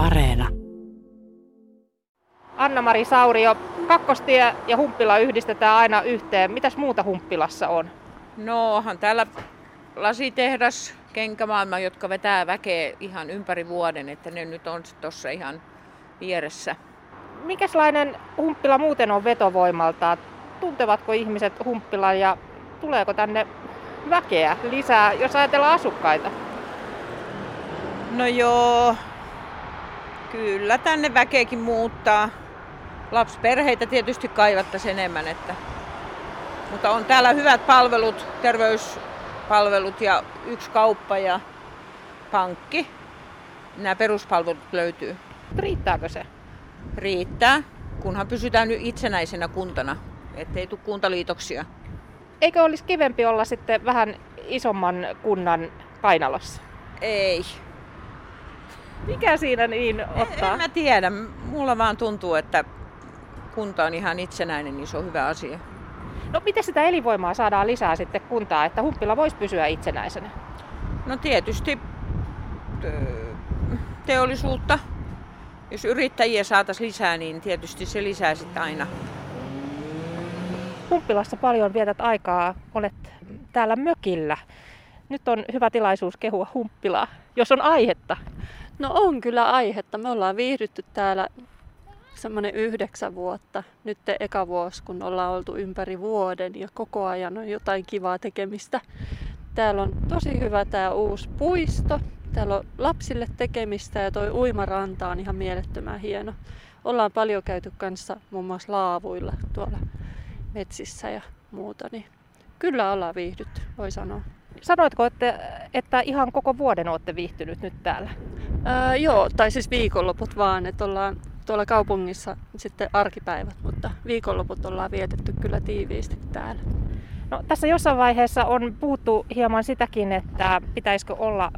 Areena. Anna-Mari Saurio, Kakkostie ja Humppila yhdistetään aina yhteen. Mitäs muuta Humppilassa on? No onhan täällä lasitehdas, kenkämaailma, jotka vetää väkeä ihan ympäri vuoden, että ne nyt on tuossa ihan vieressä. Mikäslainen Humppila muuten on vetovoimalta? Tuntevatko ihmiset Humppilan ja tuleeko tänne väkeä lisää, jos ajatellaan asukkaita? No joo, kyllä tänne väkeäkin muuttaa. Lapsiperheitä tietysti kaivattaisiin enemmän, että... mutta on täällä hyvät palvelut, terveyspalvelut ja yksi kauppa ja pankki. Nämä peruspalvelut löytyy. Riittääkö se? Riittää, kunhan pysytään nyt itsenäisenä kuntana, ettei tule kuntaliitoksia. Eikö olisi kivempi olla sitten vähän isomman kunnan kainalossa? Ei. Mikä siinä niin ottaa? En mä tiedä. Mulla vaan tuntuu, että kunta on ihan itsenäinen, niin se on hyvä asia. No miten sitä elinvoimaa saadaan lisää sitten kuntaa, että Humppila voisi pysyä itsenäisenä? No tietysti teollisuutta. Jos yrittäjiä saataisiin lisää, niin tietysti se lisää sitten aina. Humppilassa paljon vietät aikaa, olet täällä mökillä. Nyt on hyvä tilaisuus kehua Humppilaa, jos on aihetta. No on kyllä aihetta. Me ollaan viihdytty täällä semmoinen yhdeksän vuotta. Nyt eka vuosi, kun ollaan oltu ympäri vuoden ja koko ajan on jotain kivaa tekemistä. Täällä on tosi hyvä tämä uusi puisto. Täällä on lapsille tekemistä ja toi uimaranta on ihan mielettömän hieno. Ollaan paljon käyty kanssa muun muassa laavuilla tuolla metsissä ja muuta, niin kyllä ollaan viihdytty, voi sanoa. Sanoitko, että, että ihan koko vuoden olette viihtynyt nyt täällä? Ää, joo, tai siis viikonloput vaan, että ollaan tuolla kaupungissa sitten arkipäivät, mutta viikonloput ollaan vietetty kyllä tiiviisti täällä. No, tässä jossain vaiheessa on puhuttu hieman sitäkin, että pitäisikö olla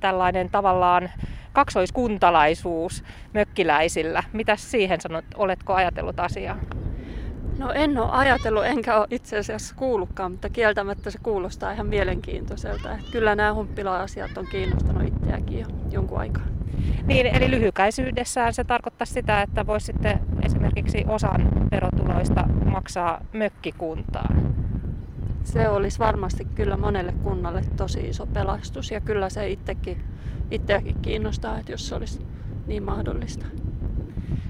tällainen tavallaan kaksoiskuntalaisuus mökkiläisillä. Mitä siihen sanot? Oletko ajatellut asiaa? No en ole ajatellut, enkä ole itse asiassa kuullutkaan, mutta kieltämättä se kuulostaa ihan mielenkiintoiselta. Että kyllä nämä humppila-asiat on kiinnostanut itseäkin jo jonkun aikaa. Niin, eli lyhykäisyydessään se tarkoittaa sitä, että voisi sitten esimerkiksi osan verotuloista maksaa mökkikuntaan. Se olisi varmasti kyllä monelle kunnalle tosi iso pelastus ja kyllä se itsekin, itseäkin kiinnostaa, että jos se olisi niin mahdollista.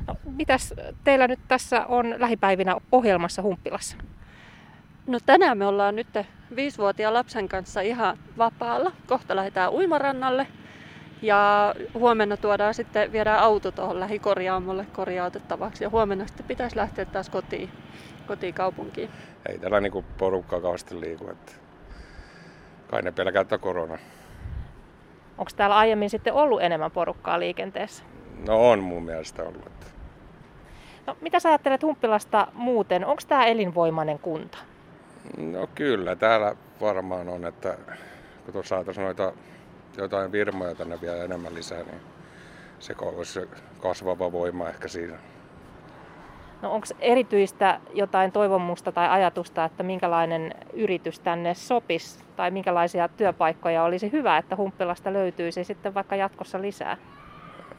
No, mitäs teillä nyt tässä on lähipäivinä ohjelmassa Humppilassa? No tänään me ollaan nyt viisivuotiaan lapsen kanssa ihan vapaalla. Kohta lähdetään uimarannalle ja huomenna tuodaan sitten, viedään auto tuohon lähikorjaamolle korjautettavaksi ja huomenna sitten pitäisi lähteä taas kotiin, kotiin kaupunkiin. Ei täällä niinku porukkaa kauheasti liiku, että kai ne pelkää korona. Onko täällä aiemmin sitten ollut enemmän porukkaa liikenteessä? No on mun mielestä ollut. No, mitä sä ajattelet Humppilasta muuten? Onko tämä elinvoimainen kunta? No kyllä, täällä varmaan on, että kun tuossa saataisiin noita jotain firmoja tänne vielä enemmän lisää, niin se olisi kasvava voima ehkä siinä. No onko erityistä jotain toivomusta tai ajatusta, että minkälainen yritys tänne sopisi tai minkälaisia työpaikkoja olisi hyvä, että Humppilasta löytyisi sitten vaikka jatkossa lisää?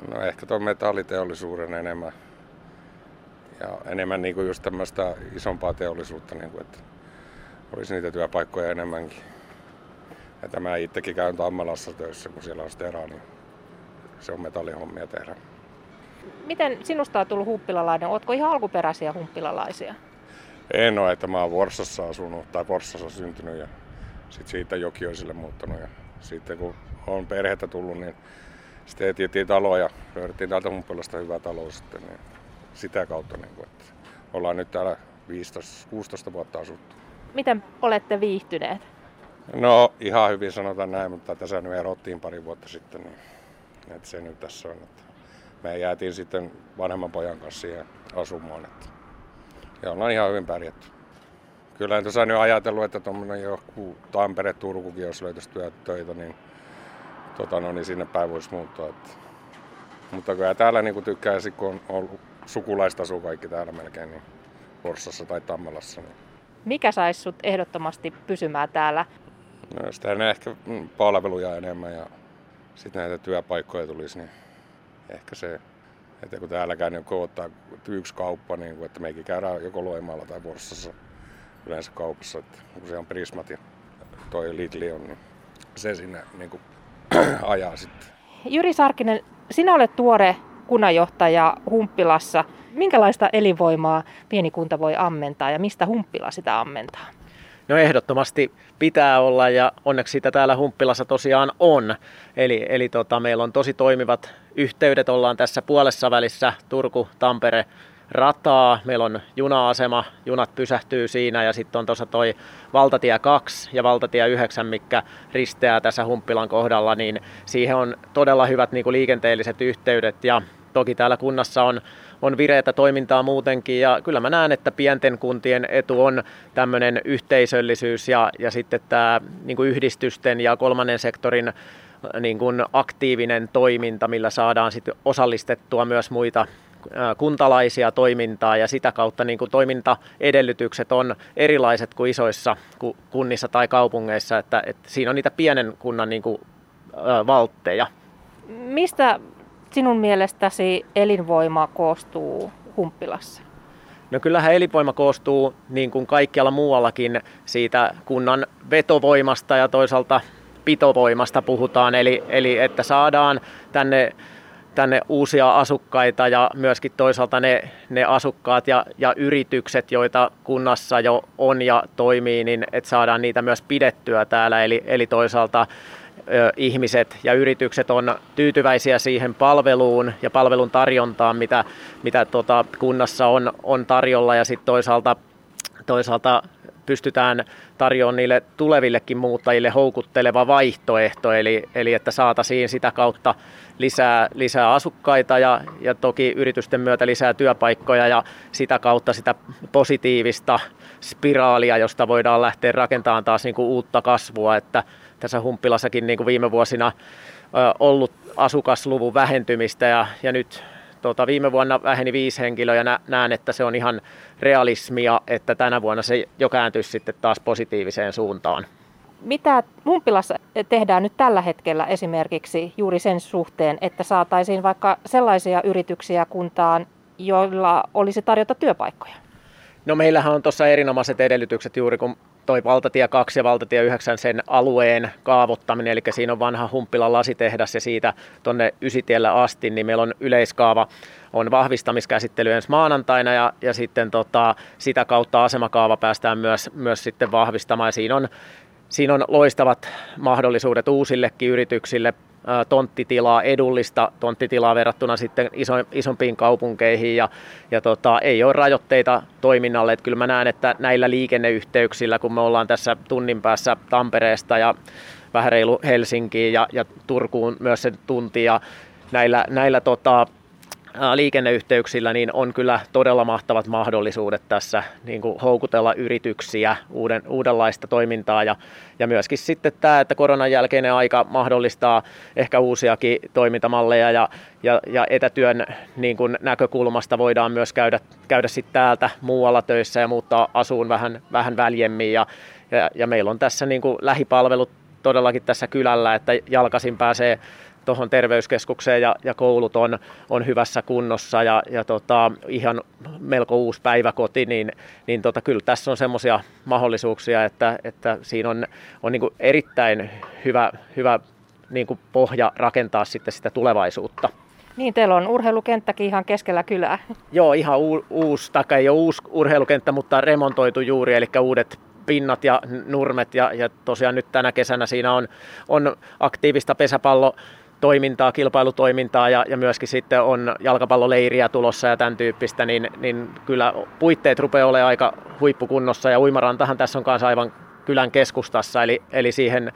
No ehkä tuon metalliteollisuuden enemmän ja enemmän niin kuin just tämmöistä isompaa teollisuutta, niin kuin, että olisi niitä työpaikkoja enemmänkin. Ja tämä itsekin käyn Tammelassa töissä, kun siellä on stera, niin se on metallihommia tehdä. Miten sinusta on tullut humppilalainen? Oletko ihan alkuperäisiä humppilalaisia? En ole, että mä oon Vorsassa asunut tai Vorsassa syntynyt ja sitten siitä Jokioisille muuttanut. Ja sitten kun on perhettä tullut, niin sitten etsittiin taloja ja löydettiin täältä Humppilasta hyvä talo sitten. Niin sitä kautta, niin kuin, että ollaan nyt täällä 15-16 vuotta asuttu. Miten olette viihtyneet? No ihan hyvin sanotaan näin, mutta tässä nyt erottiin pari vuotta sitten, niin että se nyt tässä on. Että me jäätiin sitten vanhemman pojan kanssa siihen asumaan. Että, ja ollaan ihan hyvin pärjätty. Kyllä en tuossa nyt ajatellut, että tuommoinen joku Tampere, Turkukin, jos löytäisi töitä, niin, tota, no, niin sinne päin voisi muuttaa. Että. Mutta kyllä täällä niin tykkäisi, kun on ollut sukulaista asuu kaikki täällä melkein, niin Forssassa tai Tammelassa. Niin. Mikä saisi sut ehdottomasti pysymään täällä? No sitten ehkä palveluja enemmän ja sitten näitä työpaikkoja tulisi, niin ehkä se, että kun täälläkään niin koottaa yksi kauppa, niin kuin, että meikin käydään joko Loimaalla tai Forssassa yleensä kaupassa, että kun se on Prismat ja toi Lidli on, niin se sinne niin kuin, ajaa sitten. Jyri Sarkinen, sinä olet tuore kunnanjohtaja Humppilassa. Minkälaista elinvoimaa pieni kunta voi ammentaa ja mistä Humppila sitä ammentaa? No ehdottomasti pitää olla ja onneksi sitä täällä Humppilassa tosiaan on. Eli, eli tota, meillä on tosi toimivat yhteydet, ollaan tässä puolessa välissä Turku-Tampere rataa, meillä on juna-asema, junat pysähtyy siinä ja sitten on tuossa toi valtatie 2 ja valtatie 9, mikä risteää tässä Humppilan kohdalla, niin siihen on todella hyvät niin kuin liikenteelliset yhteydet ja toki täällä kunnassa on on vireitä toimintaa muutenkin ja kyllä mä näen, että pienten kuntien etu on tämmöinen yhteisöllisyys ja, ja sitten tämä niin yhdistysten ja kolmannen sektorin niin kuin aktiivinen toiminta, millä saadaan sitten osallistettua myös muita kuntalaisia toimintaa ja sitä kautta niin kuin toimintaedellytykset on erilaiset kuin isoissa kunnissa tai kaupungeissa, että, että siinä on niitä pienen kunnan niin kuin, valtteja. Mistä sinun mielestäsi elinvoima koostuu Humppilassa? No kyllähän elinvoima koostuu niin kuin kaikkialla muuallakin siitä kunnan vetovoimasta ja toisaalta pitovoimasta puhutaan, eli, eli että saadaan tänne, tänne uusia asukkaita ja myöskin toisaalta ne, ne asukkaat ja, ja yritykset, joita kunnassa jo on ja toimii, niin että saadaan niitä myös pidettyä täällä, eli, eli toisaalta ihmiset ja yritykset on tyytyväisiä siihen palveluun ja palvelun tarjontaan, mitä, mitä tuota kunnassa on, on tarjolla. Ja sitten toisaalta, toisaalta pystytään tarjoamaan niille tulevillekin muuttajille houkutteleva vaihtoehto, eli, eli että saataisiin sitä kautta lisää, lisää asukkaita ja, ja toki yritysten myötä lisää työpaikkoja ja sitä kautta sitä positiivista spiraalia, josta voidaan lähteä rakentamaan taas niin kuin uutta kasvua, että tässä Humppilassakin niin kuin viime vuosina ollut asukasluvun vähentymistä ja, ja nyt tuota, viime vuonna väheni viisi henkilöä ja näen, että se on ihan realismia, että tänä vuonna se jo kääntyisi sitten taas positiiviseen suuntaan. Mitä Humppilassa tehdään nyt tällä hetkellä esimerkiksi juuri sen suhteen, että saataisiin vaikka sellaisia yrityksiä kuntaan, joilla olisi tarjota työpaikkoja? No meillähän on tuossa erinomaiset edellytykset juuri kun toi valtatie 2 ja valtatie 9 sen alueen kaavoittaminen, eli siinä on vanha Humppilan lasitehdas ja siitä tuonne Ysitielle asti, niin meillä on yleiskaava, on vahvistamiskäsittely ensi maanantaina ja, ja sitten tota, sitä kautta asemakaava päästään myös, myös sitten vahvistamaan. Siinä on, siinä on loistavat mahdollisuudet uusillekin yrityksille tonttitilaa, edullista tonttitilaa verrattuna sitten iso, isompiin kaupunkeihin ja, ja tota, ei ole rajoitteita toiminnalle. Et kyllä mä näen, että näillä liikenneyhteyksillä, kun me ollaan tässä tunnin päässä Tampereesta ja vähän reilu Helsinkiin ja, ja Turkuun myös sen tunti ja näillä, näillä tota, liikenneyhteyksillä niin on kyllä todella mahtavat mahdollisuudet tässä niin kuin houkutella yrityksiä, uuden, uudenlaista toimintaa ja, ja myöskin sitten tämä, että koronan jälkeinen aika mahdollistaa ehkä uusiakin toimintamalleja ja, ja, ja etätyön niin kuin näkökulmasta voidaan myös käydä, käydä sitten täältä muualla töissä ja muuttaa asuun vähän, vähän väljemmin ja, ja, ja meillä on tässä niin kuin lähipalvelut todellakin tässä kylällä, että jalkasin pääsee tuohon terveyskeskukseen ja, ja koulut on, on hyvässä kunnossa ja, ja tota, ihan melko uusi päiväkoti, niin, niin tota, kyllä tässä on semmoisia mahdollisuuksia, että, että siinä on, on niin erittäin hyvä, hyvä niin kuin pohja rakentaa sitten sitä tulevaisuutta. Niin, teillä on urheilukenttäkin ihan keskellä kylää. Joo, ihan u- uusi, tai ei ole uusi urheilukenttä, mutta remontoitu juuri, eli uudet pinnat ja nurmet ja, ja tosiaan nyt tänä kesänä siinä on, on aktiivista pesäpallo toimintaa, kilpailutoimintaa ja, ja myöskin sitten on jalkapalloleiriä tulossa ja tämän tyyppistä, niin, niin kyllä puitteet rupeaa olemaan aika huippukunnossa ja uimarantahan tässä on kanssa aivan kylän keskustassa, eli, eli siihen,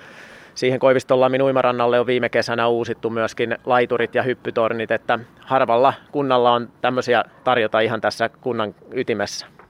siihen Koivistollamin uimarannalle on viime kesänä uusittu myöskin laiturit ja hyppytornit, että harvalla kunnalla on tämmöisiä tarjota ihan tässä kunnan ytimessä.